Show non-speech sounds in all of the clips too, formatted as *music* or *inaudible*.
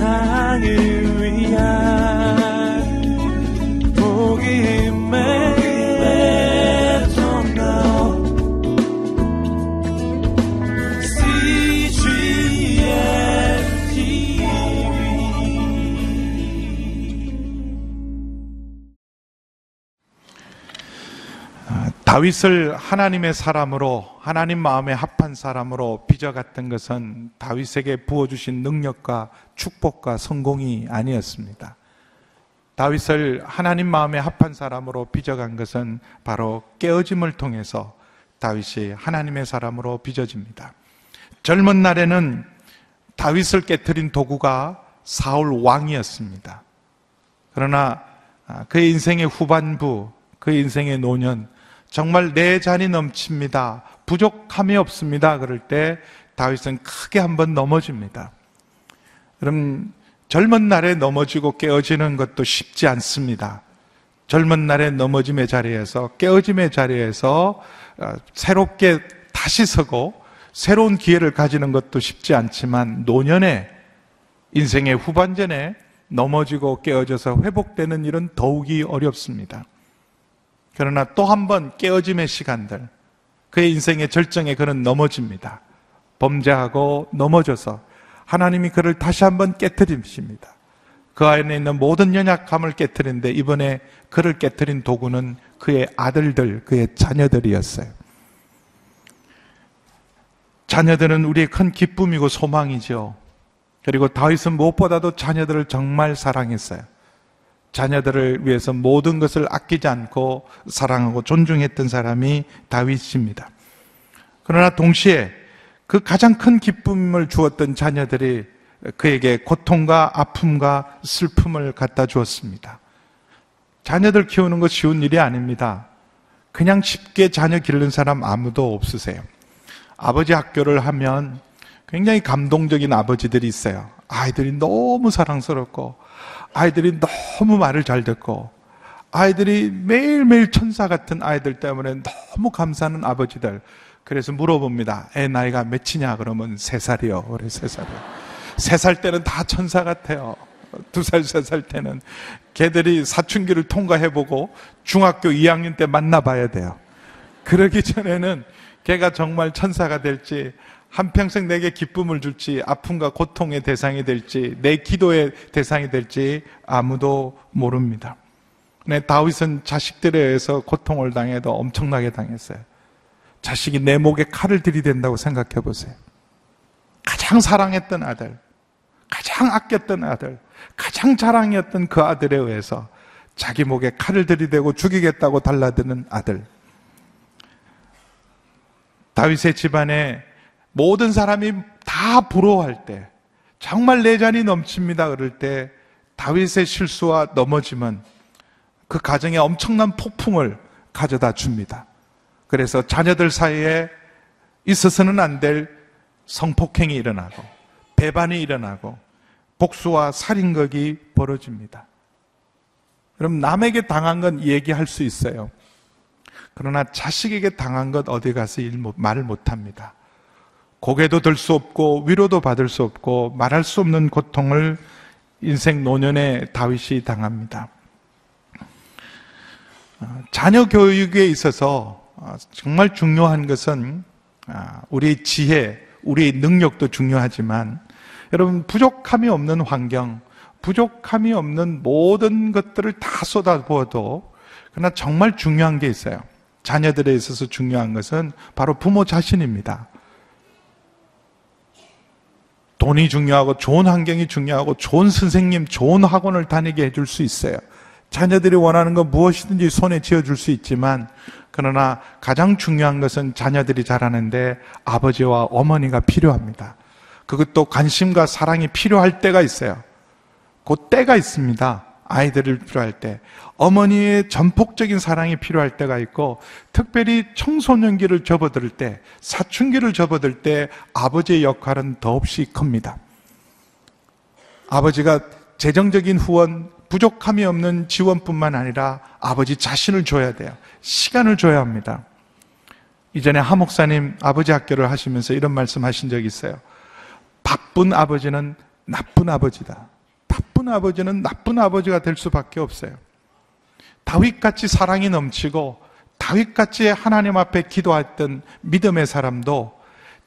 세상을 다윗을 하나님의 사람으로 하나님 마음에 합한 사람으로 빚어갔던 것은 다윗에게 부어주신 능력과 축복과 성공이 아니었습니다. 다윗을 하나님 마음에 합한 사람으로 빚어간 것은 바로 깨어짐을 통해서 다윗이 하나님의 사람으로 빚어집니다. 젊은 날에는 다윗을 깨뜨린 도구가 사울 왕이었습니다. 그러나 그의 인생의 후반부, 그의 인생의 노년, 정말 내 잔이 넘칩니다. 부족함이 없습니다. 그럴 때 다윗은 크게 한번 넘어집니다. 그럼 젊은 날에 넘어지고 깨어지는 것도 쉽지 않습니다. 젊은 날에 넘어짐의 자리에서 깨어짐의 자리에서 어, 새롭게 다시 서고 새로운 기회를 가지는 것도 쉽지 않지만 노년에 인생의 후반전에 넘어지고 깨어져서 회복되는 일은 더욱이 어렵습니다. 그러나 또 한 번 깨어짐의 시간들, 그의 인생의 절정에 그는 넘어집니다. 범죄하고 넘어져서 하나님이 그를 다시 한번 깨뜨리십니다. 그 안에 있는 모든 연약함을 깨뜨리는데 이번에 그를 깨뜨린 도구는 그의 아들들, 그의 자녀들이었어요. 자녀들은 우리의 큰 기쁨이고 소망이죠. 그리고 다윗은 무엇보다도 자녀들을 정말 사랑했어요. 자녀들을 위해서 모든 것을 아끼지 않고 사랑하고 존중했던 사람이 다윗입니다. 그러나 동시에 그 가장 큰 기쁨을 주었던 자녀들이 그에게 고통과 아픔과 슬픔을 갖다 주었습니다. 자녀들 키우는 것 쉬운 일이 아닙니다. 그냥 쉽게 자녀 기르는 사람 아무도 없으세요. 아버지 학교를 하면 굉장히 감동적인 아버지들이 있어요. 아이들이 너무 사랑스럽고 아이들이 너무 말을 잘 듣고 아이들이 매일매일 천사 같은 아이들 때문에 너무 감사하는 아버지들. 그래서 물어봅니다. 애 나이가 몇이냐? 그러면 세 살이요. 그래, 세 살이요. 세 살 때는 다 천사 같아요. 두 살, 세 살 때는. 걔들이 사춘기를 통과해보고 중학교 2학년 때 만나봐야 돼요. 그러기 전에는 걔가 정말 천사가 될지 한평생 내게 기쁨을 줄지 아픔과 고통의 대상이 될지 내 기도의 대상이 될지 아무도 모릅니다. 네, 다윗은 자식들에 의해서 고통을 당해도 엄청나게 당했어요. 자식이 내 목에 칼을 들이댄다고 생각해 보세요. 가장 사랑했던 아들, 가장 아꼈던 아들, 가장 자랑이었던 그 아들에 의해서 자기 목에 칼을 들이대고 죽이겠다고 달라드는 아들. 다윗의 집안에 모든 사람이 다 부러워할 때, 정말 내 잔이 넘칩니다. 그럴 때 다윗의 실수와 넘어짐은 그 가정에 엄청난 폭풍을 가져다 줍니다. 그래서 자녀들 사이에 있어서는 안 될 성폭행이 일어나고 배반이 일어나고 복수와 살인극이 벌어집니다. 그럼 남에게 당한 건 얘기할 수 있어요. 그러나 자식에게 당한 것 어디 가서 일, 말을 못 합니다. 고개도 들 수 없고 위로도 받을 수 없고 말할 수 없는 고통을 인생 노년에 다윗이 당합니다. 어, 자녀 교육에 있어서 어, 정말 중요한 것은 아, 우리의 지혜, 우리의 능력도 중요하지만 여러분 부족함이 없는 환경, 부족함이 없는 모든 것들을 다 쏟아부어도 그러나 정말 중요한 게 있어요. 자녀들에 있어서 중요한 것은 바로 부모 자신입니다. 돈이 중요하고 좋은 환경이 중요하고 좋은 선생님, 좋은 학원을 다니게 해줄 수 있어요. 자녀들이 원하는 건 무엇이든지 손에 쥐어줄 수 있지만 그러나 가장 중요한 것은 자녀들이 자라는데 아버지와 어머니가 필요합니다. 그것도 관심과 사랑이 필요할 때가 있어요. 그 때가 있습니다. 아이들을 필요할 때 어머니의 전폭적인 사랑이 필요할 때가 있고 특별히 청소년기를 접어들 때 사춘기를 접어들 때 아버지의 역할은 더없이 큽니다. 아버지가 재정적인 후원 부족함이 없는 지원뿐만 아니라 아버지 자신을 줘야 돼요. 시간을 줘야 합니다. 이전에 하 목사님 아버지 학교를 하시면서 이런 말씀 하신 적이 있어요. 바쁜 아버지는 나쁜 아버지다. 나쁜 아버지는 나쁜 아버지가 될 수밖에 없어요. 다윗같이 사랑이 넘치고 다윗같이 하나님 앞에 기도했던 믿음의 사람도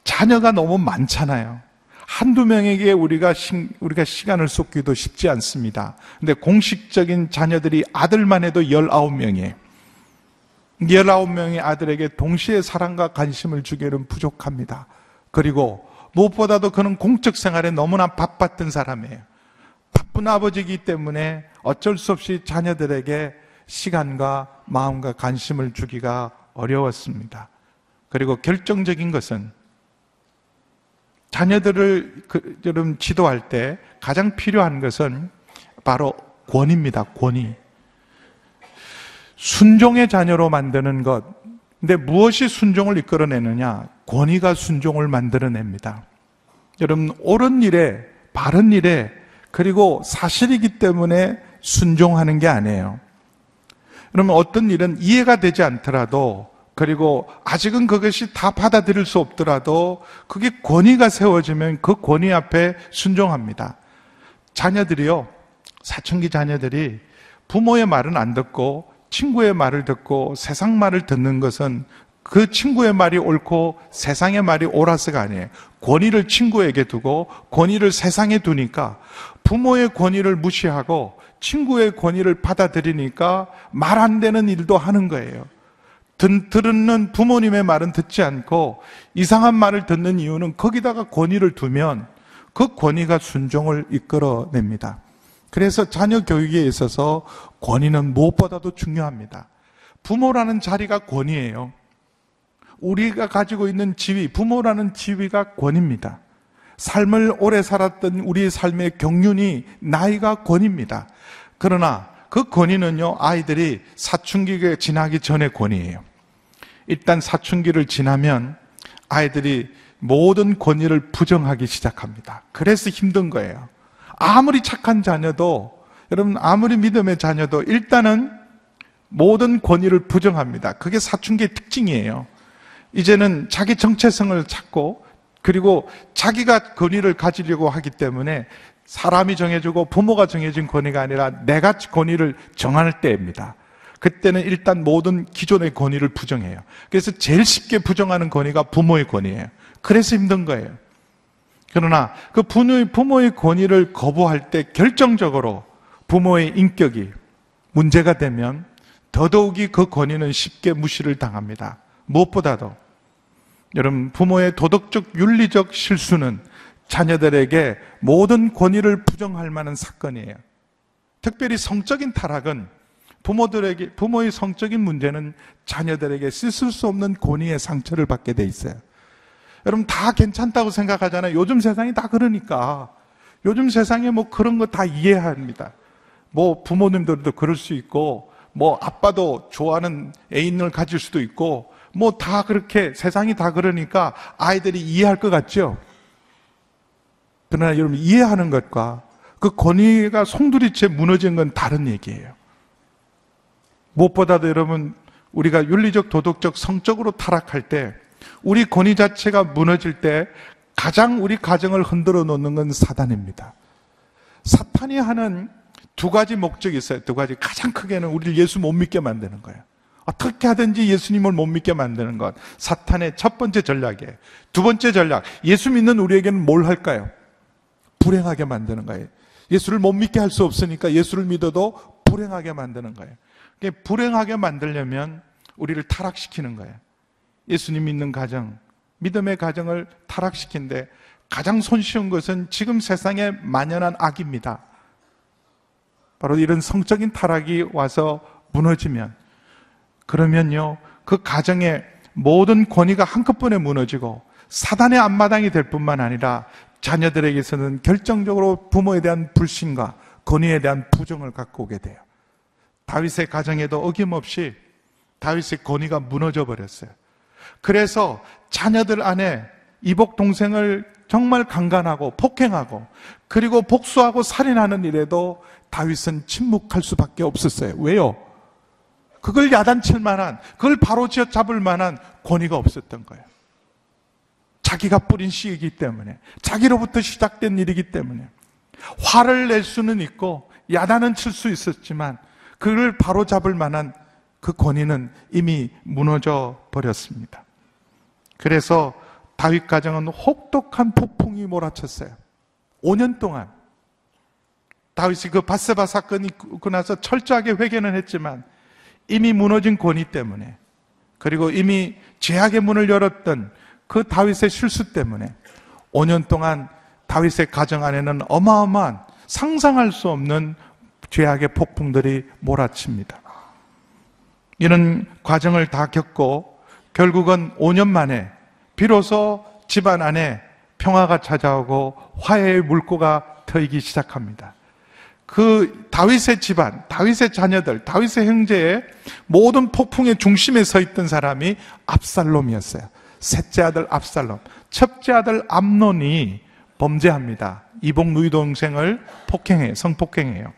자녀가 너무 많잖아요. 한두 명에게 우리가, 시, 우리가 시간을 쏟기도 쉽지 않습니다. 근데 공식적인 자녀들이 아들만 해도 19명이에요. 19명의 아들에게 동시에 사랑과 관심을 주기는 부족합니다. 그리고 무엇보다도 그는 공적 생활에 너무나 바빴던 사람이에요. 바쁜 아버지이기 때문에 어쩔 수 없이 자녀들에게 시간과 마음과 관심을 주기가 어려웠습니다. 그리고 결정적인 것은 자녀들을 그, 여러분 지도할 때 가장 필요한 것은 바로 권입니다. 권위. 순종의 자녀로 만드는 것. 근데 무엇이 순종을 이끌어내느냐? 권위가 순종을 만들어냅니다. 여러분, 옳은 일에, 바른 일에, 그리고 사실이기 때문에 순종하는 게 아니에요. 그러면 어떤 일은 이해가 되지 않더라도 그리고 아직은 그것이 다 받아들일 수 없더라도 그게 권위가 세워지면 그 권위 앞에 순종합니다. 자녀들이요, 사춘기 자녀들이 부모의 말은 안 듣고 친구의 말을 듣고 세상 말을 듣는 것은 그 친구의 말이 옳고 세상의 말이 옳아서가 아니에요. 권위를 친구에게 두고 권위를 세상에 두니까 부모의 권위를 무시하고 친구의 권위를 받아들이니까 말 안 되는 일도 하는 거예요. 듣는 부모님의 말은 듣지 않고 이상한 말을 듣는 이유는 거기다가 권위를 두면 그 권위가 순종을 이끌어냅니다. 그래서 자녀 교육에 있어서 권위는 무엇보다도 중요합니다. 부모라는 자리가 권위예요. 우리가 가지고 있는 지위, 부모라는 지위가 권입니다. 삶을 오래 살았던 우리의 삶의 경륜이 나이가 권입니다. 그러나 그 권위는요, 아이들이 사춘기가 지나기 전의 권위예요. 일단 사춘기를 지나면 아이들이 모든 권위를 부정하기 시작합니다. 그래서 힘든 거예요. 아무리 착한 자녀도, 여러분, 아무리 믿음의 자녀도 일단은 모든 권위를 부정합니다. 그게 사춘기의 특징이에요. 이제는 자기 정체성을 찾고, 그리고 자기가 권위를 가지려고 하기 때문에 사람이 정해주고 부모가 정해진 권위가 아니라 내가 권위를 정할 때입니다. 그때는 일단 모든 기존의 권위를 부정해요. 그래서 제일 쉽게 부정하는 권위가 부모의 권위예요. 그래서 힘든 거예요. 그러나 그 부모의 권위를 거부할 때 결정적으로 부모의 인격이 문제가 되면 더더욱이 그 권위는 쉽게 무시를 당합니다. 무엇보다도 여러분 부모의 도덕적 윤리적 실수는 자녀들에게 모든 권위를 부정할 만한 사건이에요. 특별히 성적인 타락은 부모들에게, 부모의 성적인 문제는 자녀들에게 씻을 수 없는 권위의 상처를 받게 돼 있어요. 여러분 다 괜찮다고 생각하잖아요. 요즘 세상이 다 그러니까. 요즘 세상에 뭐 그런 거 다 이해합니다. 뭐 부모님들도 그럴 수 있고, 뭐 아빠도 좋아하는 애인을 가질 수도 있고, 뭐 다 그렇게 세상이 다 그러니까 아이들이 이해할 것 같죠? 그러나 여러분 이해하는 것과 그 권위가 송두리째 무너진 건 다른 얘기예요. 무엇보다도 여러분 우리가 윤리적, 도덕적, 성적으로 타락할 때 우리 권위 자체가 무너질 때 가장 우리 가정을 흔들어 놓는 건 사단입니다. 사탄이 하는 두 가지 목적이 있어요. 두 가지. 가장 크게는 우리를 예수 못 믿게 만드는 거예요. 어떻게 하든지 예수님을 못 믿게 만드는 것. 사탄의 첫 번째 전략이에요. 두 번째 전략. 예수 믿는 우리에게는 뭘 할까요? 불행하게 만드는 거예요. 예수를 못 믿게 할 수 없으니까 예수를 믿어도 불행하게 만드는 거예요. 불행하게 만들려면 우리를 타락시키는 거예요. 예수님 믿는 가정, 믿음의 가정을 타락시킨데 가장 손쉬운 것은 지금 세상에 만연한 악입니다. 바로 이런 성적인 타락이 와서 무너지면 그러면요 그 가정의 모든 권위가 한꺼번에 무너지고 사단의 앞마당이 될 뿐만 아니라 자녀들에게서는 결정적으로 부모에 대한 불신과 권위에 대한 부정을 갖고 오게 돼요. 다윗의 가정에도 어김없이 다윗의 권위가 무너져 버렸어요. 그래서 자녀들 안에 이복 동생을 정말 강간하고 폭행하고 그리고 복수하고 살인하는 일에도 다윗은 침묵할 수밖에 없었어요. 왜요? 그걸 야단칠 만한, 그걸 바로 지어 잡을 만한 권위가 없었던 거예요. 자기가 뿌린 씨이기 때문에, 자기로부터 시작된 일이기 때문에. 화를 낼 수는 있고 야단은 칠 수 있었지만 그를 바로 잡을 만한 그 권위는 이미 무너져 버렸습니다. 그래서 다윗 가정은 혹독한 폭풍이 몰아쳤어요. 5년 동안 다윗이 그 바세바 사건이 있고 나서 철저하게 회개는 했지만 이미 무너진 권위 때문에 그리고 이미 죄악의 문을 열었던 그 다윗의 실수 때문에 5년 동안 다윗의 가정 안에는 어마어마한 상상할 수 없는 죄악의 폭풍들이 몰아칩니다. 이런 과정을 다 겪고 결국은 5년 만에 비로소 집안 안에 평화가 찾아오고 화해의 물꼬가 트이기 시작합니다. 그 다윗의 집안, 다윗의 자녀들, 다윗의 형제의 모든 폭풍의 중심에 서 있던 사람이 압살롬이었어요. 셋째 아들 압살롬, 첫째 아들 암논이 범죄합니다. 이복 누이 동생을 폭행해, 성폭행해요.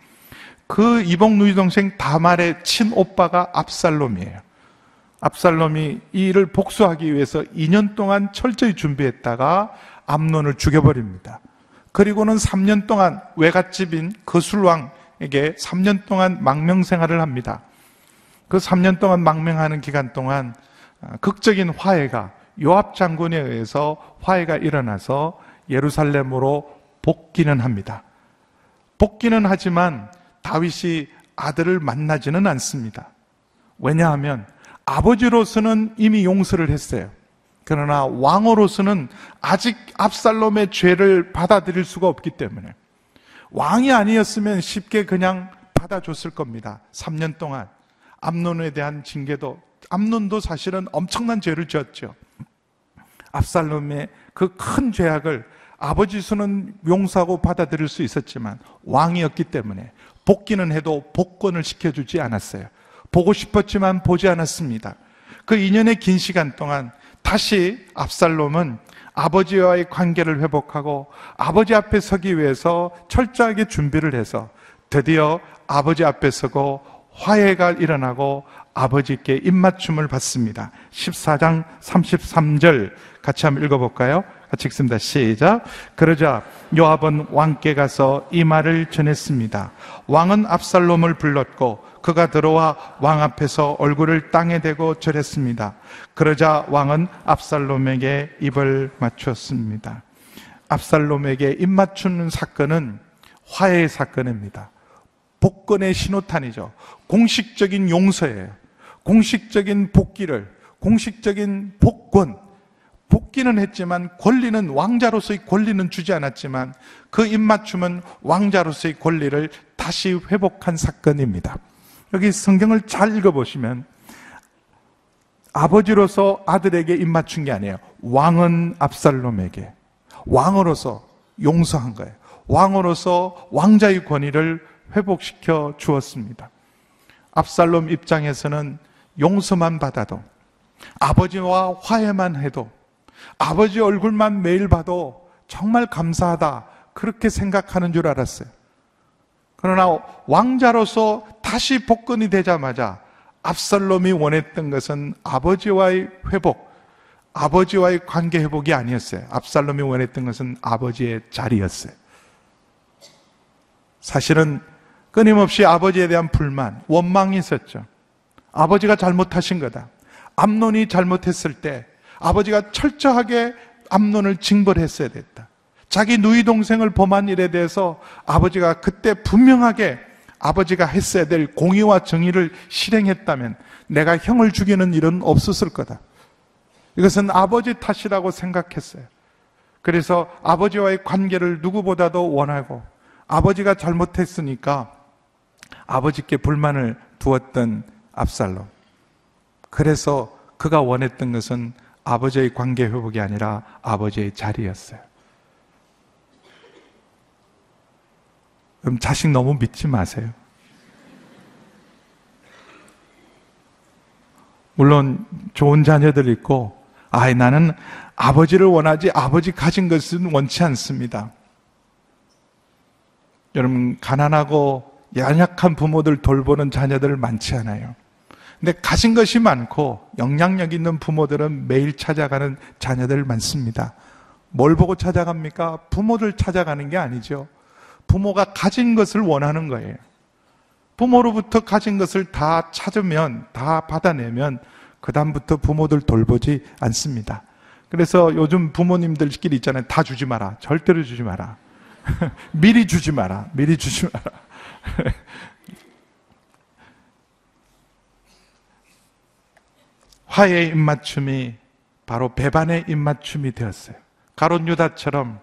그 이복 누이 동생 다말의 친오빠가 압살롬이에요. 압살롬이 이 일을 복수하기 위해서 2년 동안 철저히 준비했다가 암론을 죽여버립니다. 그리고는 3년 동안 외갓집인 거술왕에게 3년 동안 망명 생활을 합니다. 그 3년 동안 망명하는 기간 동안 아, 극적인 화해가 요압 장군에 의해서 화해가 일어나서 예루살렘으로 복귀는 합니다. 복귀는 하지만 다윗이 아들을 만나지는 않습니다. 왜냐하면 아버지로서는 이미 용서를 했어요. 그러나 왕으로서는 아직 압살롬의 죄를 받아들일 수가 없기 때문에 왕이 아니었으면 쉽게 그냥 받아줬을 겁니다. 3년 동안 암론에 대한 징계도 암론도 사실은 엄청난 죄를 지었죠. 압살롬의 그 큰 죄악을 아버지 수는 용서하고 받아들일 수 있었지만 왕이었기 때문에 복귀는 해도 복권을 시켜주지 않았어요. 보고 싶었지만 보지 않았습니다. 그 2년의 긴 시간 동안 다시 압살롬은 아버지와의 관계를 회복하고 아버지 앞에 서기 위해서 철저하게 준비를 해서 드디어 아버지 앞에 서고 화해가 일어나고 아버지께 입맞춤을 받습니다. 14장 33절 같이 한번 읽어볼까요? 같이 읽습니다. 시작. 그러자 요압은 왕께 가서 이 말을 전했습니다. 왕은 압살롬을 불렀고 그가 들어와 왕 앞에서 얼굴을 땅에 대고 절했습니다. 그러자 왕은 압살롬에게 입을 맞추었습니다. 압살롬에게 입 맞추는 사건은 화해의 사건입니다. 복권의 신호탄이죠. 공식적인 용서예요. 공식적인 복귀를, 공식적인 복권, 복귀는 했지만 권리는 왕자로서의 권리는 주지 않았지만 그 입맞춤은 왕자로서의 권리를 다시 회복한 사건입니다. 여기 성경을 잘 읽어보시면 아버지로서 아들에게 입맞춘 게 아니에요. 왕은 압살롬에게 왕으로서 용서한 거예요. 왕으로서 왕자의 권위를 회복시켜 주었습니다. 압살롬 입장에서는 용서만 받아도 아버지와 화해만 해도 아버지 얼굴만 매일 봐도 정말 감사하다. 그렇게 생각하는 줄 알았어요. 그러나 왕자로서 다시 복권이 되자마자 압살롬이 원했던 것은 아버지와의 회복, 아버지와의 관계 회복이 아니었어요. 압살롬이 원했던 것은 아버지의 자리였어요. 사실은 끊임없이 아버지에 대한 불만, 원망이 있었죠. 아버지가 잘못하신 거다. 암론이 잘못했을 때 아버지가 철저하게 암론을 징벌했어야 됐다. 자기 누이 동생을 범한 일에 대해서 아버지가 그때 분명하게 아버지가 했어야 될 공의와 정의를 실행했다면 내가 형을 죽이는 일은 없었을 거다. 이것은 아버지 탓이라고 생각했어요. 그래서 아버지와의 관계를 누구보다도 원하고 아버지가 잘못했으니까 아버지께 불만을 두었던 압살롬. 그래서 그가 원했던 것은 아버지의 관계 회복이 아니라 아버지의 자리였어요. 그럼 자식 너무 믿지 마세요. 물론 좋은 자녀들 있고, 아, 나는 아버지를 원하지 아버지 가진 것은 원치 않습니다. 여러분, 가난하고 연약한 부모들 돌보는 자녀들 많지 않아요. 근데 가진 것이 많고 영향력 있는 부모들은 매일 찾아가는 자녀들 많습니다. 뭘 보고 찾아갑니까? 부모들 찾아가는 게 아니죠. 부모가 가진 것을 원하는 거예요. 부모로부터 가진 것을 다 찾으면, 다 받아내면, 그다음부터 부모들 돌보지 않습니다. 그래서 요즘 부모님들끼리 있잖아요. 다 주지 마라. 절대로 주지 마라. *laughs* 미리 주지 마라. 미리 주지 마라. *laughs* 화해의 입맞춤이 바로 배반의 입맞춤이 되었어요. 가론 유다처럼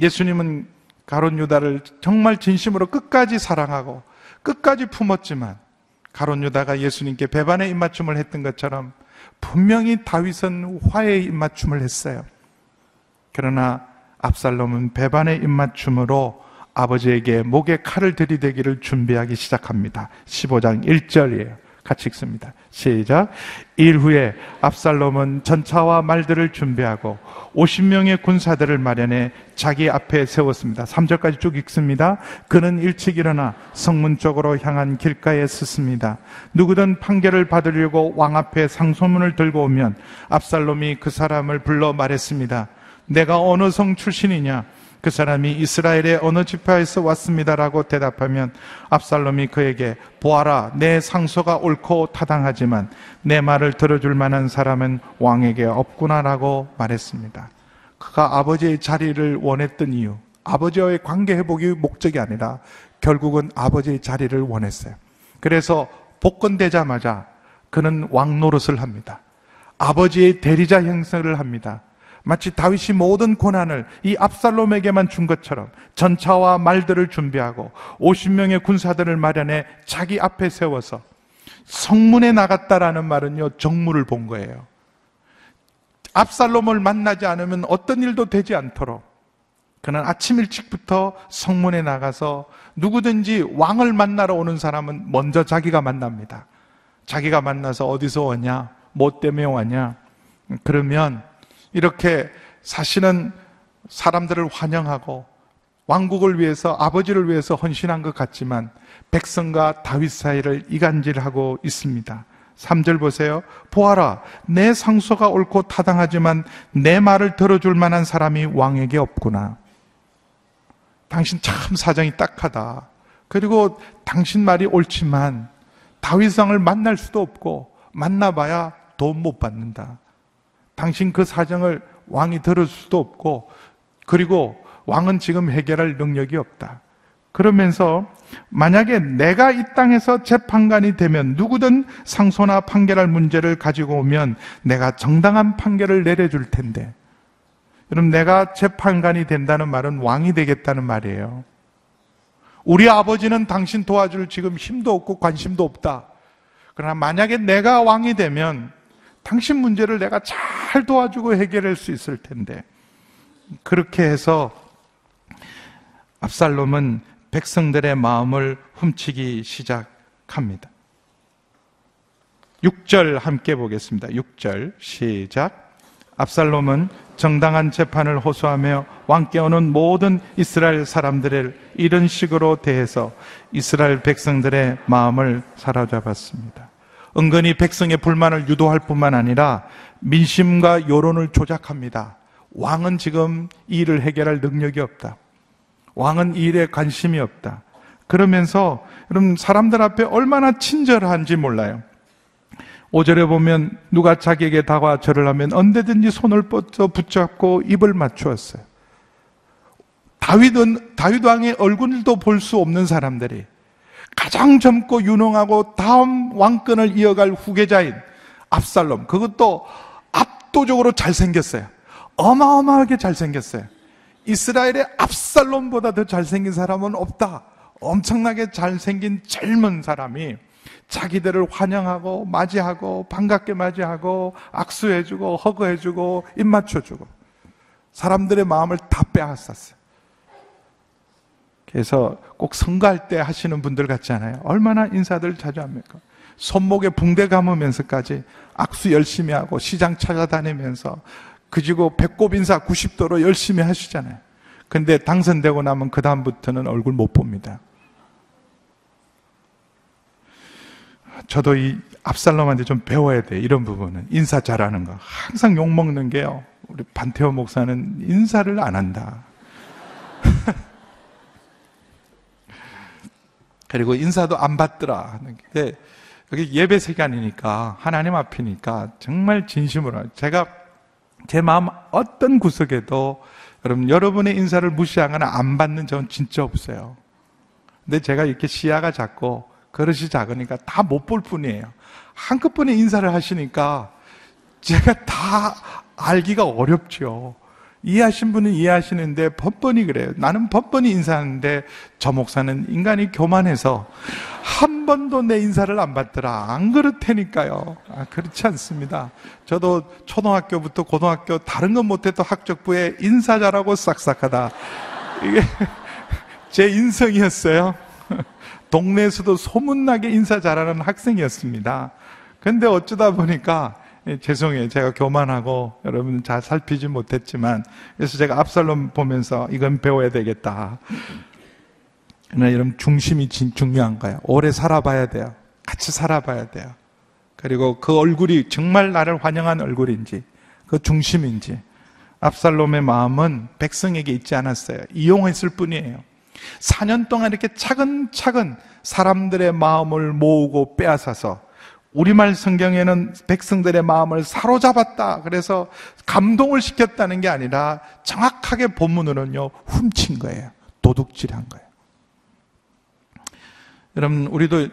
예수님은 가론 유다를 정말 진심으로 끝까지 사랑하고 끝까지 품었지만 가론 유다가 예수님께 배반의 입맞춤을 했던 것처럼 분명히 다윗은 화해의 입맞춤을 했어요. 그러나 압살롬은 배반의 입맞춤으로 아버지에게 목에 칼을 들이대기를 준비하기 시작합니다. 15장 1절이에요. 같이 읽습니다. 시작. 일 후에 압살롬은 전차와 말들을 준비하고 50명의 군사들을 마련해 자기 앞에 세웠습니다. 3절까지 쭉 읽습니다. 그는 일찍 일어나 성문 쪽으로 향한 길가에 섰습니다. 누구든 판결을 받으려고 왕 앞에 상소문을 들고 오면 압살롬이 그 사람을 불러 말했습니다. 내가 어느 성 출신이냐? 그 사람이 이스라엘의 어느 지파에서 왔습니다라고 대답하면 압살롬이 그에게 보아라 내 상소가 옳고 타당하지만 내 말을 들어줄 만한 사람은 왕에게 없구나라고 말했습니다. 그가 아버지의 자리를 원했던 이유, 아버지와의 관계 회복이 목적이 아니라 결국은 아버지의 자리를 원했어요. 그래서 복권되자마자 그는 왕 노릇을 합니다. 아버지의 대리자 형성을 합니다. 마치 다윗이 모든 고난을 이 압살롬에게만 준 것처럼 전차와 말들을 준비하고 50명의 군사들을 마련해 자기 앞에 세워서 성문에 나갔다라는 말은요, 정무를 본 거예요. 압살롬을 만나지 않으면 어떤 일도 되지 않도록 그는 아침 일찍부터 성문에 나가서 누구든지 왕을 만나러 오는 사람은 먼저 자기가 만납니다. 자기가 만나서 어디서 오냐? 뭐 때문에 왔냐? 그러면 이렇게 사실은 사람들을 환영하고 왕국을 위해서 아버지를 위해서 헌신한 것 같지만 백성과 다윗 사이를 이간질하고 있습니다. 3절 보세요. 보아라, 내 상소가 옳고 타당하지만 내 말을 들어줄 만한 사람이 왕에게 없구나. 당신 참 사정이 딱하다. 그리고 당신 말이 옳지만 다윗왕을 만날 수도 없고 만나봐야 돈 못 받는다. 당신 그 사정을 왕이 들을 수도 없고 그리고 왕은 지금 해결할 능력이 없다. 그러면서 만약에 내가 이 땅에서 재판관이 되면 누구든 상소나 판결할 문제를 가지고 오면 내가 정당한 판결을 내려줄 텐데. 여러분, 내가 재판관이 된다는 말은 왕이 되겠다는 말이에요. 우리 아버지는 당신 도와줄 지금 힘도 없고 관심도 없다. 그러나 만약에 내가 왕이 되면 당신 문제를 내가 잘 도와주고 해결할 수 있을 텐데. 그렇게 해서 압살롬은 백성들의 마음을 훔치기 시작합니다. 6절 함께 보겠습니다. 6절 시작. 압살롬은 정당한 재판을 호소하며 왕께 오는 모든 이스라엘 사람들을 이런 식으로 대해서 이스라엘 백성들의 마음을 사로잡았습니다. 은근히 백성의 불만을 유도할 뿐만 아니라 민심과 여론을 조작합니다. 왕은 지금 이 일을 해결할 능력이 없다. 왕은 이 일에 관심이 없다. 그러면서 여러분 사람들 앞에 얼마나 친절한지 몰라요. 5절에 보면 누가 자기에게 다가와 절을 하면 언제든지 손을 뻗어 붙잡고 입을 맞추었어요. 다윗은 다윗 왕의 얼굴도 볼 수 없는 사람들이 가장 젊고 유능하고 다음 왕권을 이어갈 후계자인 압살롬 그것도 압도적으로 잘생겼어요. 어마어마하게 잘생겼어요. 이스라엘의 압살롬보다 더 잘생긴 사람은 없다. 엄청나게 잘생긴 젊은 사람이 자기들을 환영하고 맞이하고 반갑게 맞이하고 악수해주고 허그해주고 입 맞춰주고 사람들의 마음을 다 빼앗았어요. 그래서 꼭 선거할 때 하시는 분들 같지 않아요? 얼마나 인사들 자주 합니까? 손목에 붕대 감으면서까지 악수 열심히 하고 시장 찾아다니면서 그지고 배꼽 인사 90도로 열심히 하시잖아요. 근데 당선되고 나면 그다음부터는 얼굴 못 봅니다. 저도 이 압살롬한테 좀 배워야 돼. 이런 부분은. 인사 잘하는 거. 항상 욕먹는 게요. 우리 반태호 목사는 인사를 안 한다. 그리고 인사도 안 받더라. 근데 그게 예배 시간이니까 하나님 앞이니까 정말 진심으로 제가 제 마음 어떤 구석에도 여러분 여러분의 인사를 무시하거나 안 받는 적은 진짜 없어요. 근데 제가 이렇게 시야가 작고 그릇이 작으니까 다 못 볼 뿐이에요. 한꺼번에 인사를 하시니까 제가 다 알기가 어렵죠. 이해하신 분은 이해하시는데 번번이 그래요. 나는 번번이 인사하는데 저 목사는 인간이 교만해서 한 번도 내 인사를 안 받더라. 안 그렇다니까요. 아, 그렇지 않습니다. 저도 초등학교부터 고등학교 다른 건 못해도 학적부에 인사 잘하고 싹싹하다. 이게 *laughs* 제 인성이었어요. 동네에서도 소문나게 인사 잘하는 학생이었습니다. 근데 어쩌다 보니까 예, 죄송해요. 제가 교만하고 여러분 잘 살피지 못했지만 그래서 제가 압살롬 보면서 이건 배워야 되겠다. 그러나 여러분 중심이 중요한 거예요. 오래 살아봐야 돼요. 같이 살아봐야 돼요. 그리고 그 얼굴이 정말 나를 환영한 얼굴인지 그 중심인지 압살롬의 마음은 백성에게 있지 않았어요. 이용했을 뿐이에요. 4년 동안 이렇게 차근차근 사람들의 마음을 모으고 빼앗아서 우리말 성경에는 백성들의 마음을 사로잡았다. 그래서 감동을 시켰다는 게 아니라 정확하게 본문으로는요, 훔친 거예요. 도둑질한 거예요. 여러분, 우리도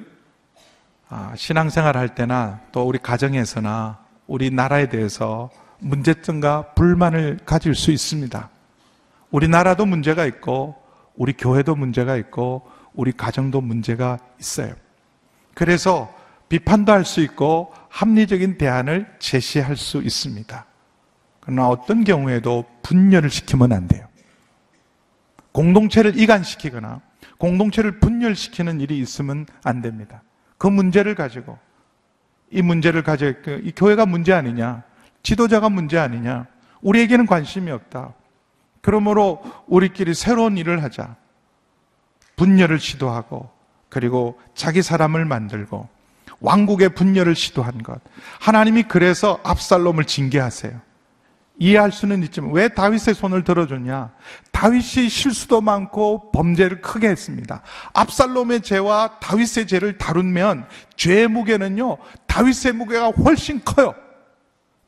아, 신앙생활 할 때나 또 우리 가정에서나 우리 나라에 대해서 문제점과 불만을 가질 수 있습니다. 우리나라도 문제가 있고, 우리 교회도 문제가 있고, 우리 가정도 문제가 있어요. 그래서 비판도 할 수 있고 합리적인 대안을 제시할 수 있습니다. 그러나 어떤 경우에도 분열을 시키면 안 돼요. 공동체를 이간시키거나 공동체를 분열시키는 일이 있으면 안 됩니다. 그 문제를 가지고 이 문제를 가지고 이 교회가 문제 아니냐, 지도자가 문제 아니냐, 우리에게는 관심이 없다. 그러므로 우리끼리 새로운 일을 하자. 분열을 시도하고 그리고 자기 사람을 만들고 왕국의 분열을 시도한 것. 하나님이 그래서 압살롬을 징계하세요. 이해할 수는 있지만 왜 다윗의 손을 들어줬냐? 다윗이 실수도 많고 범죄를 크게 했습니다. 압살롬의 죄와 다윗의 죄를 다루면 죄의 무게는요, 다윗의 무게가 훨씬 커요.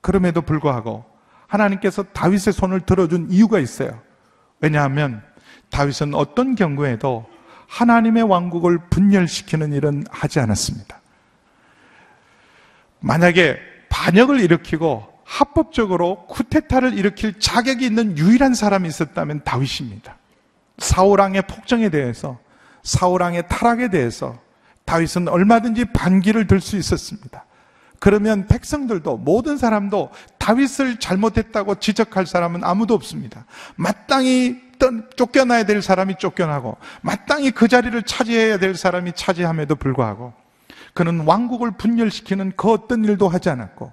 그럼에도 불구하고 하나님께서 다윗의 손을 들어준 이유가 있어요. 왜냐하면 다윗은 어떤 경우에도 하나님의 왕국을 분열시키는 일은 하지 않았습니다. 만약에 반역을 일으키고 합법적으로 쿠데타를 일으킬 자격이 있는 유일한 사람이 있었다면 다윗입니다. 사울왕의 폭정에 대해서 사울왕의 타락에 대해서 다윗은 얼마든지 반기를 들 수 있었습니다. 그러면 백성들도 모든 사람도 다윗을 잘못했다고 지적할 사람은 아무도 없습니다. 마땅히 쫓겨나야 될 사람이 쫓겨나고 마땅히 그 자리를 차지해야 될 사람이 차지함에도 불구하고 그는 왕국을 분열시키는 그 어떤 일도 하지 않았고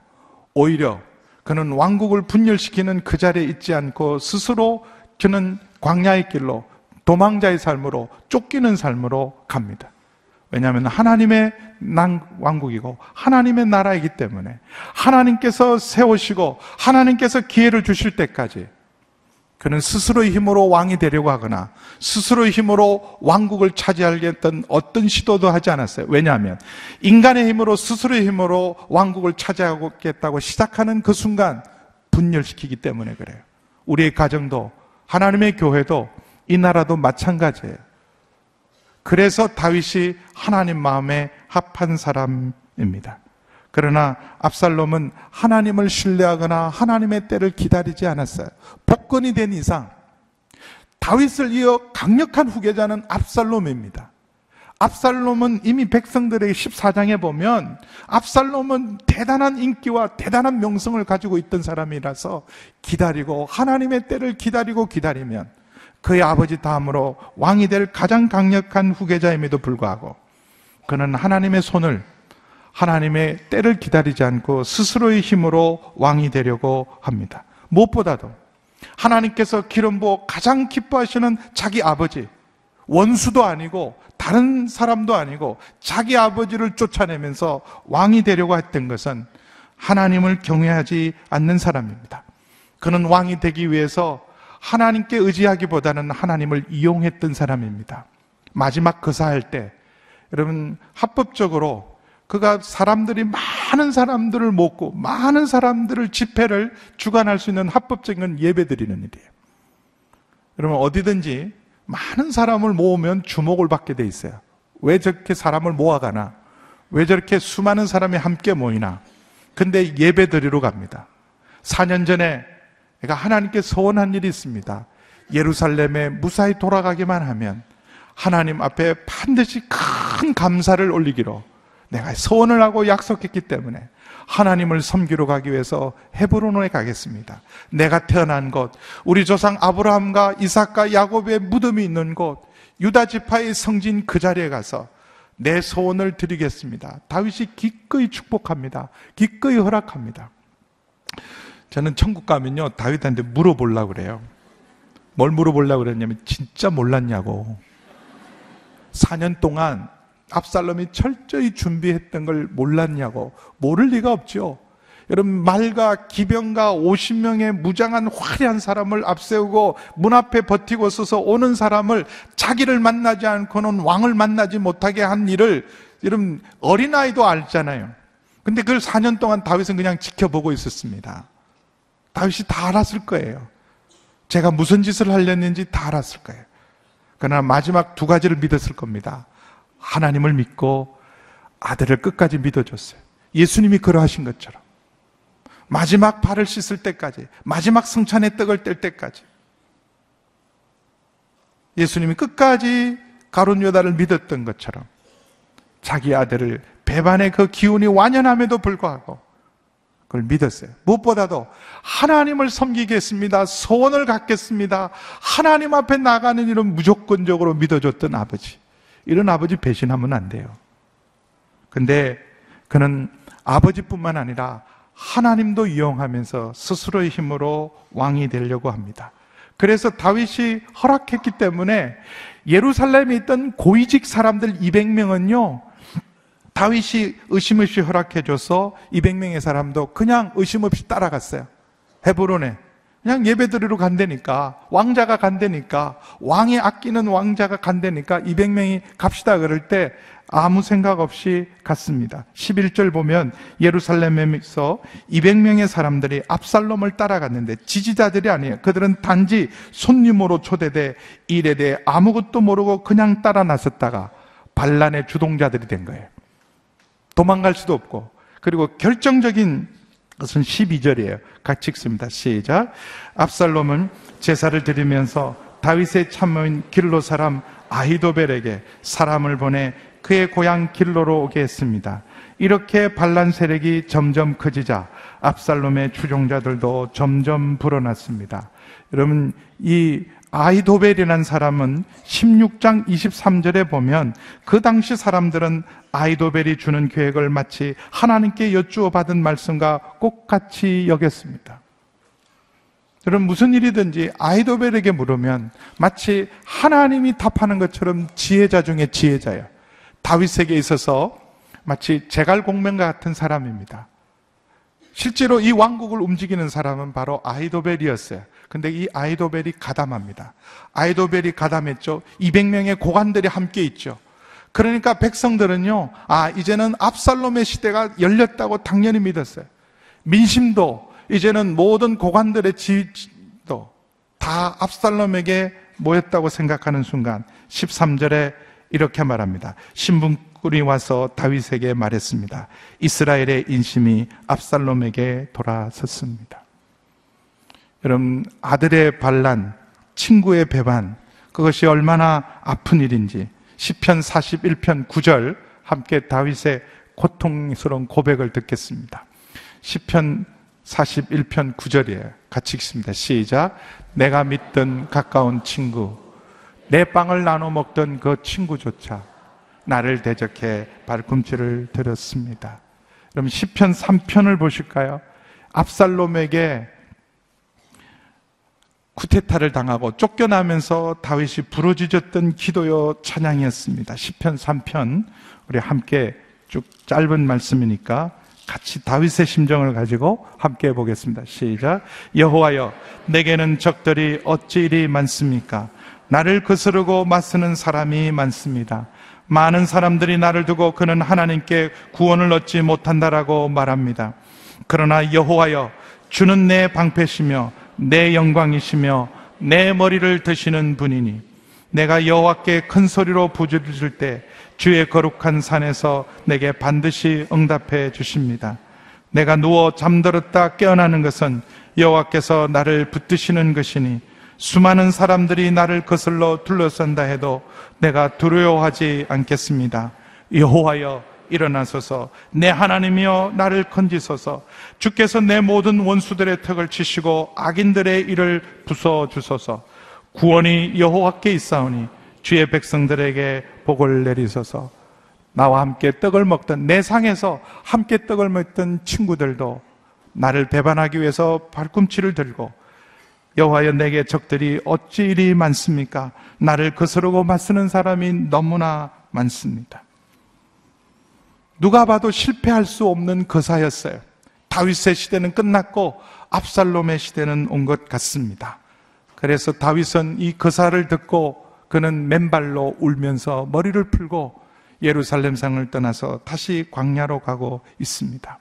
오히려 그는 왕국을 분열시키는 그 자리에 있지 않고 스스로 그는 광야의 길로 도망자의 삶으로 쫓기는 삶으로 갑니다. 왜냐하면 하나님의 왕국이고 하나님의 나라이기 때문에 하나님께서 세우시고 하나님께서 기회를 주실 때까지 그는 스스로의 힘으로 왕이 되려고 하거나 스스로의 힘으로 왕국을 차지하겠던 어떤 시도도 하지 않았어요. 왜냐하면 인간의 힘으로 스스로의 힘으로 왕국을 차지하겠다고 시작하는 그 순간 분열시키기 때문에 그래요. 우리의 가정도 하나님의 교회도 이 나라도 마찬가지예요. 그래서 다윗이 하나님 마음에 합한 사람입니다. 그러나 압살롬은 하나님을 신뢰하거나 하나님의 때를 기다리지 않았어요. 복권이 된 이상 다윗을 이어 강력한 후계자는 압살롬입니다. 압살롬은 이미 백성들의 14장에 보면 압살롬은 대단한 인기와 대단한 명성을 가지고 있던 사람이라서 기다리고 하나님의 때를 기다리고 기다리면 그의 아버지 다음으로 왕이 될 가장 강력한 후계자임에도 불구하고 그는 하나님의 손을 하나님의 때를 기다리지 않고 스스로의 힘으로 왕이 되려고 합니다. 무엇보다도 하나님께서 기름 부어 가장 기뻐하시는 자기 아버지, 원수도 아니고 다른 사람도 아니고 자기 아버지를 쫓아내면서 왕이 되려고 했던 것은 하나님을 경외하지 않는 사람입니다. 그는 왕이 되기 위해서 하나님께 의지하기보다는 하나님을 이용했던 사람입니다. 마지막 거사할 때 여러분 합법적으로 그가 사람들이 많은 사람들을 모고 많은 사람들을 집회를 주관할 수 있는 합법적인 예배 드리는 일이에요. 여러분 어디든지 많은 사람을 모으면 주목을 받게 돼 있어요. 왜 저렇게 사람을 모아가나? 왜 저렇게 수많은 사람이 함께 모이나? 근데 예배 드리러 갑니다. 4년 전에 내가 하나님께 소원한 일이 있습니다. 예루살렘에 무사히 돌아가기만 하면 하나님 앞에 반드시 큰 감사를 올리기로 내가 소원을 하고 약속했기 때문에 하나님을 섬기러 가기 위해서 헤브론에 가겠습니다. 내가 태어난 곳, 우리 조상 아브라함과 이삭과 야곱의 무덤이 있는 곳, 유다 지파의 성진 그 자리에 가서 내 소원을 드리겠습니다. 다윗이 기꺼이 축복합니다. 기꺼이 허락합니다. 저는 천국 가면요 다윗한테 물어보려고 그래요. 뭘 물어보려고 그랬냐면 진짜 몰랐냐고. 4년 동안 압살롬이 철저히 준비했던 걸 몰랐냐고. 모를 리가 없죠. 여러분 말과 기병과 50명의 무장한 화려한 사람을 앞세우고 문 앞에 버티고 서서 오는 사람을 자기를 만나지 않고는 왕을 만나지 못하게 한 일을 여러분 어린아이도 알잖아요. 근데 그걸 4년 동안 다윗은 그냥 지켜보고 있었습니다. 다윗이 다 알았을 거예요. 제가 무슨 짓을 하려는지 다 알았을 거예요. 그러나 마지막 두 가지를 믿었을 겁니다. 하나님을 믿고 아들을 끝까지 믿어줬어요. 예수님이 그러하신 것처럼. 마지막 발을 씻을 때까지, 마지막 성찬의 떡을 뗄 때까지. 예수님이 끝까지 가론 요다를 믿었던 것처럼 자기 아들을 배반의 그 기운이 완연함에도 불구하고 그걸 믿었어요. 무엇보다도 하나님을 섬기겠습니다. 소원을 갖겠습니다. 하나님 앞에 나가는 일은 무조건적으로 믿어줬던 아버지. 이런 아버지 배신하면 안 돼요. 근데 그는 아버지뿐만 아니라 하나님도 이용하면서 스스로의 힘으로 왕이 되려고 합니다. 그래서 다윗이 허락했기 때문에 예루살렘에 있던 고위직 사람들 200명은요, 다윗이 의심 없이 허락해줘서 200명의 사람도 그냥 의심 없이 따라갔어요. 헤브론에. 그냥 예배 드리러 간다니까. 왕자가 간다니까. 왕이 아끼는 왕자가 간다니까. 200명이 갑시다 그럴 때 아무 생각 없이 갔습니다. 11절 보면 예루살렘에서 200명의 사람들이 압살롬을 따라갔는데 지지자들이 아니에요. 그들은 단지 손님으로 초대돼 일에 대해 아무것도 모르고 그냥 따라 나섰다가 반란의 주동자들이 된 거예요. 도망갈 수도 없고 그리고 결정적인 그것은 12절이에요. 같이 읽습니다. 시작. 압살롬은 제사를 드리면서 다윗의 참모인 길로 사람 아히도벨에게 사람을 보내 그의 고향 길로로 오게 했습니다. 이렇게 반란 세력이 점점 커지자 압살롬의 추종자들도 점점 불어났습니다. 여러분 이 아이도벨이라는 사람은 16장 23절에 보면 그 당시 사람들은 아이도벨이 주는 계획을 마치 하나님께 여쭈어 받은 말씀과 똑같이 여겼습니다. 여러분 무슨 일이든지 아이도벨에게 물으면 마치 하나님이 답하는 것처럼 지혜자 중에 지혜자예요. 다윗에게 있어서 마치 제갈공명과 같은 사람입니다. 실제로 이 왕국을 움직이는 사람은 바로 아이도벨이었어요. 근데 이 아이도벨이 가담합니다. 아이도벨이 가담했죠. 200명의 고관들이 함께 있죠. 그러니까 백성들은요, 아, 이제는 압살롬의 시대가 열렸다고 당연히 믿었어요. 민심도, 이제는 모든 고관들의 지도 다 압살롬에게 모였다고 생각하는 순간 13절에 이렇게 말합니다. 신분꾼이 와서 다윗에게 말했습니다. 이스라엘의 인심이 압살롬에게 돌아섰습니다. 여러분, 아들의 반란, 친구의 배반, 그것이 얼마나 아픈 일인지 10편 41편 9절 함께 다윗의 고통스러운 고백을 듣겠습니다. 10편 41편 9절이에요. 같이 읽습니다. 시작. 내가 믿던 가까운 친구, 내 빵을 나눠 먹던 그 친구조차 나를 대적해 발꿈치를 들었습니다. 그럼 10편 3편을 보실까요? 압살롬에게 쿠테타를 당하고 쫓겨나면서 다윗이 부러지졌던 기도요 찬양이었습니다. 10편 3편 우리 함께 쭉 짧은 말씀이니까 같이 다윗의 심정을 가지고 함께 보겠습니다. 시작. 여호와여 내게는 적들이 어찌 이리 많습니까? 나를 거스르고 맞서는 사람이 많습니다. 많은 사람들이 나를 두고 그는 하나님께 구원을 얻지 못한다라고 말합니다. 그러나 여호와여 주는 내 방패시며 내 영광이시며 내 머리를 드시는 분이니 내가 여호와께 큰 소리로 부르짖을 때 주의 거룩한 산에서 내게 반드시 응답해 주십니다. 내가 누워 잠들었다 깨어나는 것은 여호와께서 나를 붙드시는 것이니 수많은 사람들이 나를 거슬러 둘러싼다 해도 내가 두려워하지 않겠습니다. 여호와여 일어나소서 내 하나님이여 나를 건지소서 주께서 내 모든 원수들의 턱을 치시고 악인들의 일을 부숴 주소서 구원이 여호와께 있사오니 주의 백성들에게 복을 내리소서 나와 함께 떡을 먹던 내 상에서 함께 떡을 먹던 친구들도 나를 배반하기 위해서 발꿈치를 들고 여호와여 내게 적들이 어찌 이리 많습니까? 나를 거스르고 맞서는 사람이 너무나 많습니다. 누가 봐도 실패할 수 없는 거사였어요. 다윗의 시대는 끝났고 압살롬의 시대는 온 것 같습니다. 그래서 다윗은 이 거사를 듣고 그는 맨발로 울면서 머리를 풀고 예루살렘 상을 떠나서 다시 광야로 가고 있습니다.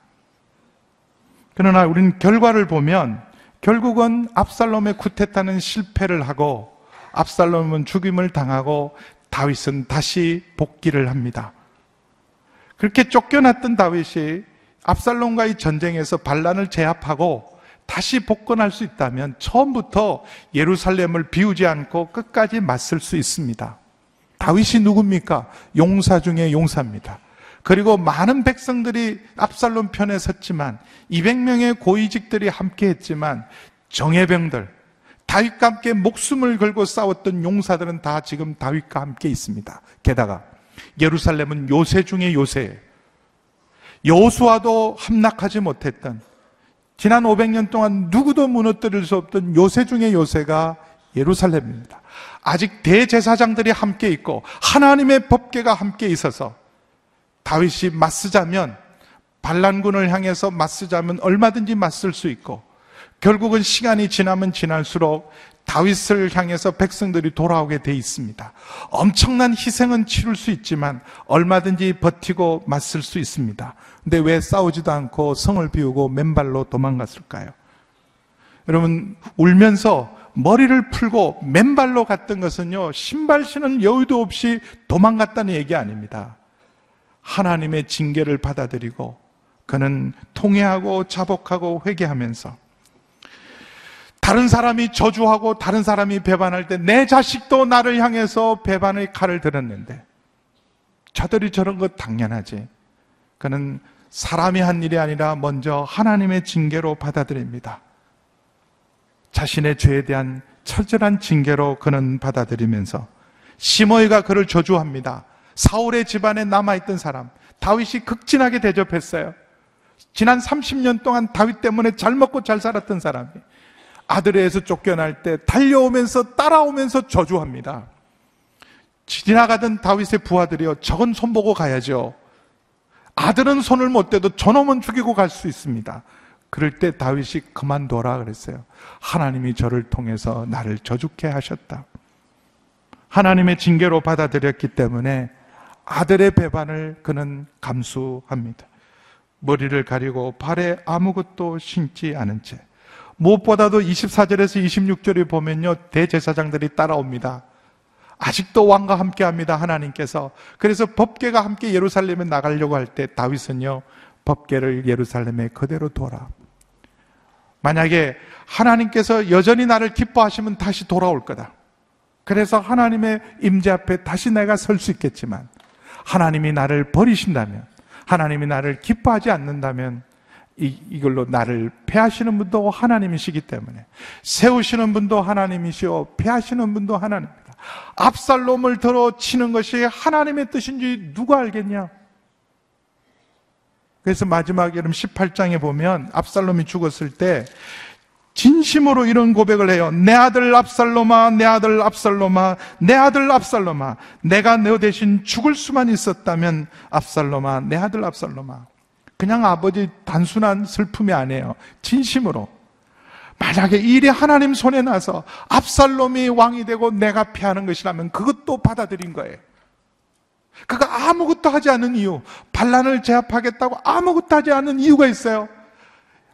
그러나 우리는 결과를 보면 결국은 압살롬의 쿠데타는 실패를 하고 압살롬은 죽임을 당하고 다윗은 다시 복귀를 합니다. 그렇게 쫓겨났던 다윗이 압살롬과의 전쟁에서 반란을 제압하고 다시 복권할 수 있다면 처음부터 예루살렘을 비우지 않고 끝까지 맞설 수 있습니다. 다윗이 누굽니까? 용사 중에 용사입니다. 그리고 많은 백성들이 압살롬 편에 섰지만 200명의 고위직들이 함께 했지만 정예병들, 다윗과 함께 목숨을 걸고 싸웠던 용사들은 다 지금 다윗과 함께 있습니다. 게다가 예루살렘은 요새 중에 요새예요. 여호수아도 함락하지 못했던 지난 500년 동안 누구도 무너뜨릴 수 없던 요새 중의 요새가 예루살렘입니다. 아직 대제사장들이 함께 있고 하나님의 법계가 함께 있어서 다윗이 맞서자면 반란군을 향해서 맞서자면 얼마든지 맞설 수 있고 결국은 시간이 지나면 지날수록 다윗을 향해서 백성들이 돌아오게 돼 있습니다. 엄청난 희생은 치룰 수 있지만 얼마든지 버티고 맞설 수 있습니다. 근데 왜 싸우지도 않고 성을 비우고 맨발로 도망갔을까요? 여러분, 울면서 머리를 풀고 맨발로 갔던 것은요, 신발 신은 여유도 없이 도망갔다는 얘기 아닙니다. 하나님의 징계를 받아들이고 그는 통회하고 자복하고 회개하면서 다른 사람이 저주하고 다른 사람이 배반할 때 내 자식도 나를 향해서 배반의 칼을 들었는데 저들이 저런 것 당연하지. 그는 사람이 한 일이 아니라 먼저 하나님의 징계로 받아들입니다. 자신의 죄에 대한 철저한 징계로 그는 받아들이면서 시모이가 그를 저주합니다. 사울의 집안에 남아있던 사람, 다윗이 극진하게 대접했어요. 지난 30년 동안 다윗 때문에 잘 먹고 잘 살았던 사람이 아들에서 쫓겨날 때 달려오면서 따라오면서 저주합니다. 지나가던 다윗의 부하들이요. 저건 손보고 가야죠. 아들은 손을 못 대도 저놈은 죽이고 갈 수 있습니다. 그럴 때 다윗이 그만둬라 그랬어요. 하나님이 저를 통해서 나를 저주케 하셨다. 하나님의 징계로 받아들였기 때문에 아들의 배반을 그는 감수합니다. 머리를 가리고 발에 아무것도 신지 않은 채 무엇보다도 24절에서 26절에 보면요, 대제사장들이 따라옵니다. 아직도 왕과 함께 합니다, 하나님께서. 그래서 법계가 함께 예루살렘에 나가려고 할 때 다윗은요, 법계를 예루살렘에 그대로 둬라. 만약에 하나님께서 여전히 나를 기뻐하시면 다시 돌아올 거다. 그래서 하나님의 임재 앞에 다시 내가 설 수 있겠지만, 하나님이 나를 버리신다면, 하나님이 나를 기뻐하지 않는다면, 이, 이걸로 나를 패하시는 분도 하나님이시기 때문에 세우시는 분도 하나님이시오 패하시는 분도 하나님입니다. 압살롬을 들어 치는 것이 하나님의 뜻인지 누가 알겠냐? 그래서 마지막 여름 18장에 보면 압살롬이 죽었을 때 진심으로 이런 고백을 해요. 내 아들 압살롬아, 내 아들 압살롬아, 내 아들 압살롬아. 내가 너 대신 죽을 수만 있었다면 압살롬아, 내 아들 압살롬아. 그냥 아버지 단순한 슬픔이 아니에요. 진심으로. 만약에 일이 하나님 손에 나서 압살롬이 왕이 되고 내가 피하는 것이라면 그것도 받아들인 거예요. 그가 아무것도 하지 않은 이유, 반란을 제압하겠다고 아무것도 하지 않은 이유가 있어요.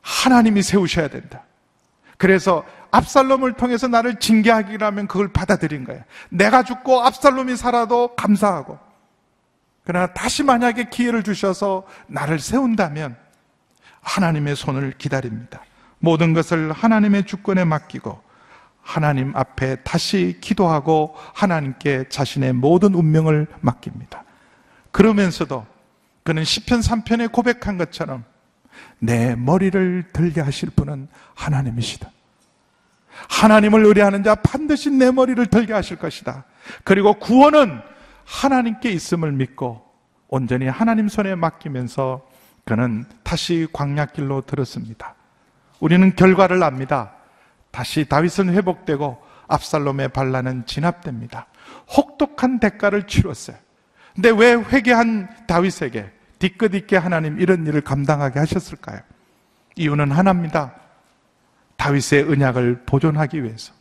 하나님이 세우셔야 된다. 그래서 압살롬을 통해서 나를 징계하기라면 그걸 받아들인 거예요. 내가 죽고 압살롬이 살아도 감사하고. 그러나 다시 만약에 기회를 주셔서 나를 세운다면 하나님의 손을 기다립니다. 모든 것을 하나님의 주권에 맡기고 하나님 앞에 다시 기도하고 하나님께 자신의 모든 운명을 맡깁니다. 그러면서도 그는 시편 3편에 고백한 것처럼 내 머리를 들게 하실 분은 하나님이시다. 하나님을 의뢰하는 자 반드시 내 머리를 들게 하실 것이다. 그리고 구원은 하나님께 있음을 믿고 온전히 하나님 손에 맡기면서 그는 다시 광야길로 들었습니다. 우리는 결과를 압니다. 다시 다윗은 회복되고 압살롬의 반란은 진압됩니다. 혹독한 대가를 치렀어요. 근데 왜 회개한 다윗에게 뒤끝 있게 하나님 이런 일을 감당하게 하셨을까요? 이유는 하나입니다. 다윗의 언약을 보존하기 위해서.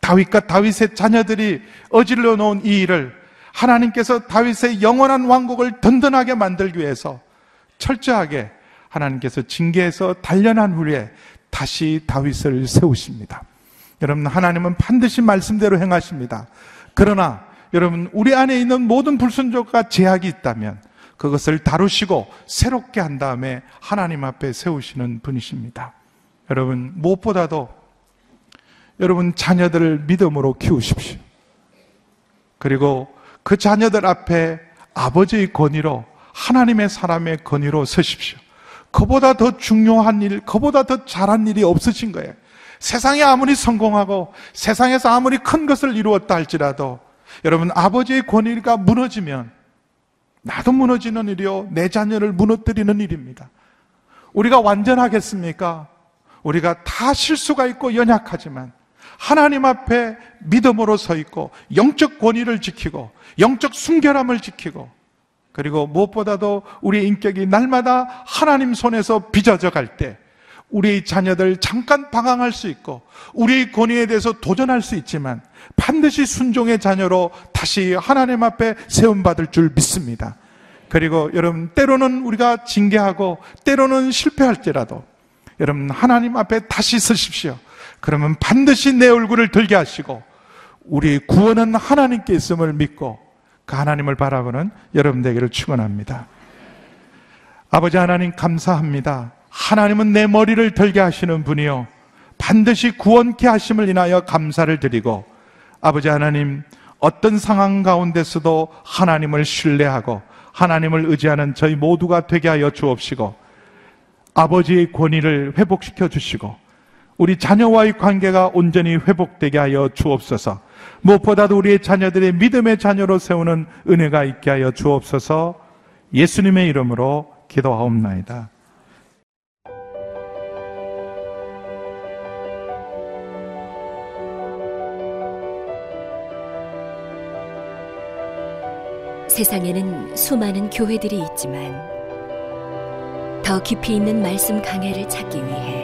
다윗과 다윗의 자녀들이 어질러 놓은 이 일을 하나님께서 다윗의 영원한 왕국을 든든하게 만들기 위해서 철저하게 하나님께서 징계해서 단련한 후에 다시 다윗을 세우십니다. 여러분, 하나님은 반드시 말씀대로 행하십니다. 그러나 여러분, 우리 안에 있는 모든 불순종과 제약이 있다면 그것을 다루시고 새롭게 한 다음에 하나님 앞에 세우시는 분이십니다. 여러분, 무엇보다도 여러분 자녀들을 믿음으로 키우십시오. 그리고 그 자녀들 앞에 아버지의 권위로 하나님의 사람의 권위로 서십시오. 그보다 더 중요한 일, 그보다 더 잘한 일이 없으신 거예요. 세상에 아무리 성공하고 세상에서 아무리 큰 것을 이루었다 할지라도 여러분 아버지의 권위가 무너지면 나도 무너지는 일이요. 내 자녀를 무너뜨리는 일입니다. 우리가 완전하겠습니까? 우리가 다 실수가 있고 연약하지만 하나님 앞에 믿음으로 서 있고 영적 권위를 지키고 영적 순결함을 지키고 그리고 무엇보다도 우리의 인격이 날마다 하나님 손에서 빚어져 갈 때 우리 자녀들 잠깐 방황할 수 있고 우리의 권위에 대해서 도전할 수 있지만 반드시 순종의 자녀로 다시 하나님 앞에 세움받을 줄 믿습니다. 그리고 여러분 때로는 우리가 징계하고 때로는 실패할지라도 여러분 하나님 앞에 다시 서십시오. 그러면 반드시 내 얼굴을 들게 하시고 우리 구원은 하나님께 있음을 믿고 그 하나님을 바라보는 여러분 되기를 축원합니다. 아버지 하나님 감사합니다. 하나님은 내 머리를 들게 하시는 분이요 반드시 구원케 하심을 인하여 감사를 드리고 아버지 하나님 어떤 상황 가운데서도 하나님을 신뢰하고 하나님을 의지하는 저희 모두가 되게 하여 주옵시고 아버지의 권위를 회복시켜 주시고 우리 자녀와의 관계가 온전히 회복되게 하여 주옵소서. 무엇보다도 우리의 자녀들의 믿음의 자녀로 세우는 은혜가 있게 하여 주옵소서 예수님의 이름으로 기도하옵나이다. 세상에는 수많은 교회들이 있지만 더 깊이 있는 말씀 강해를 찾기 위해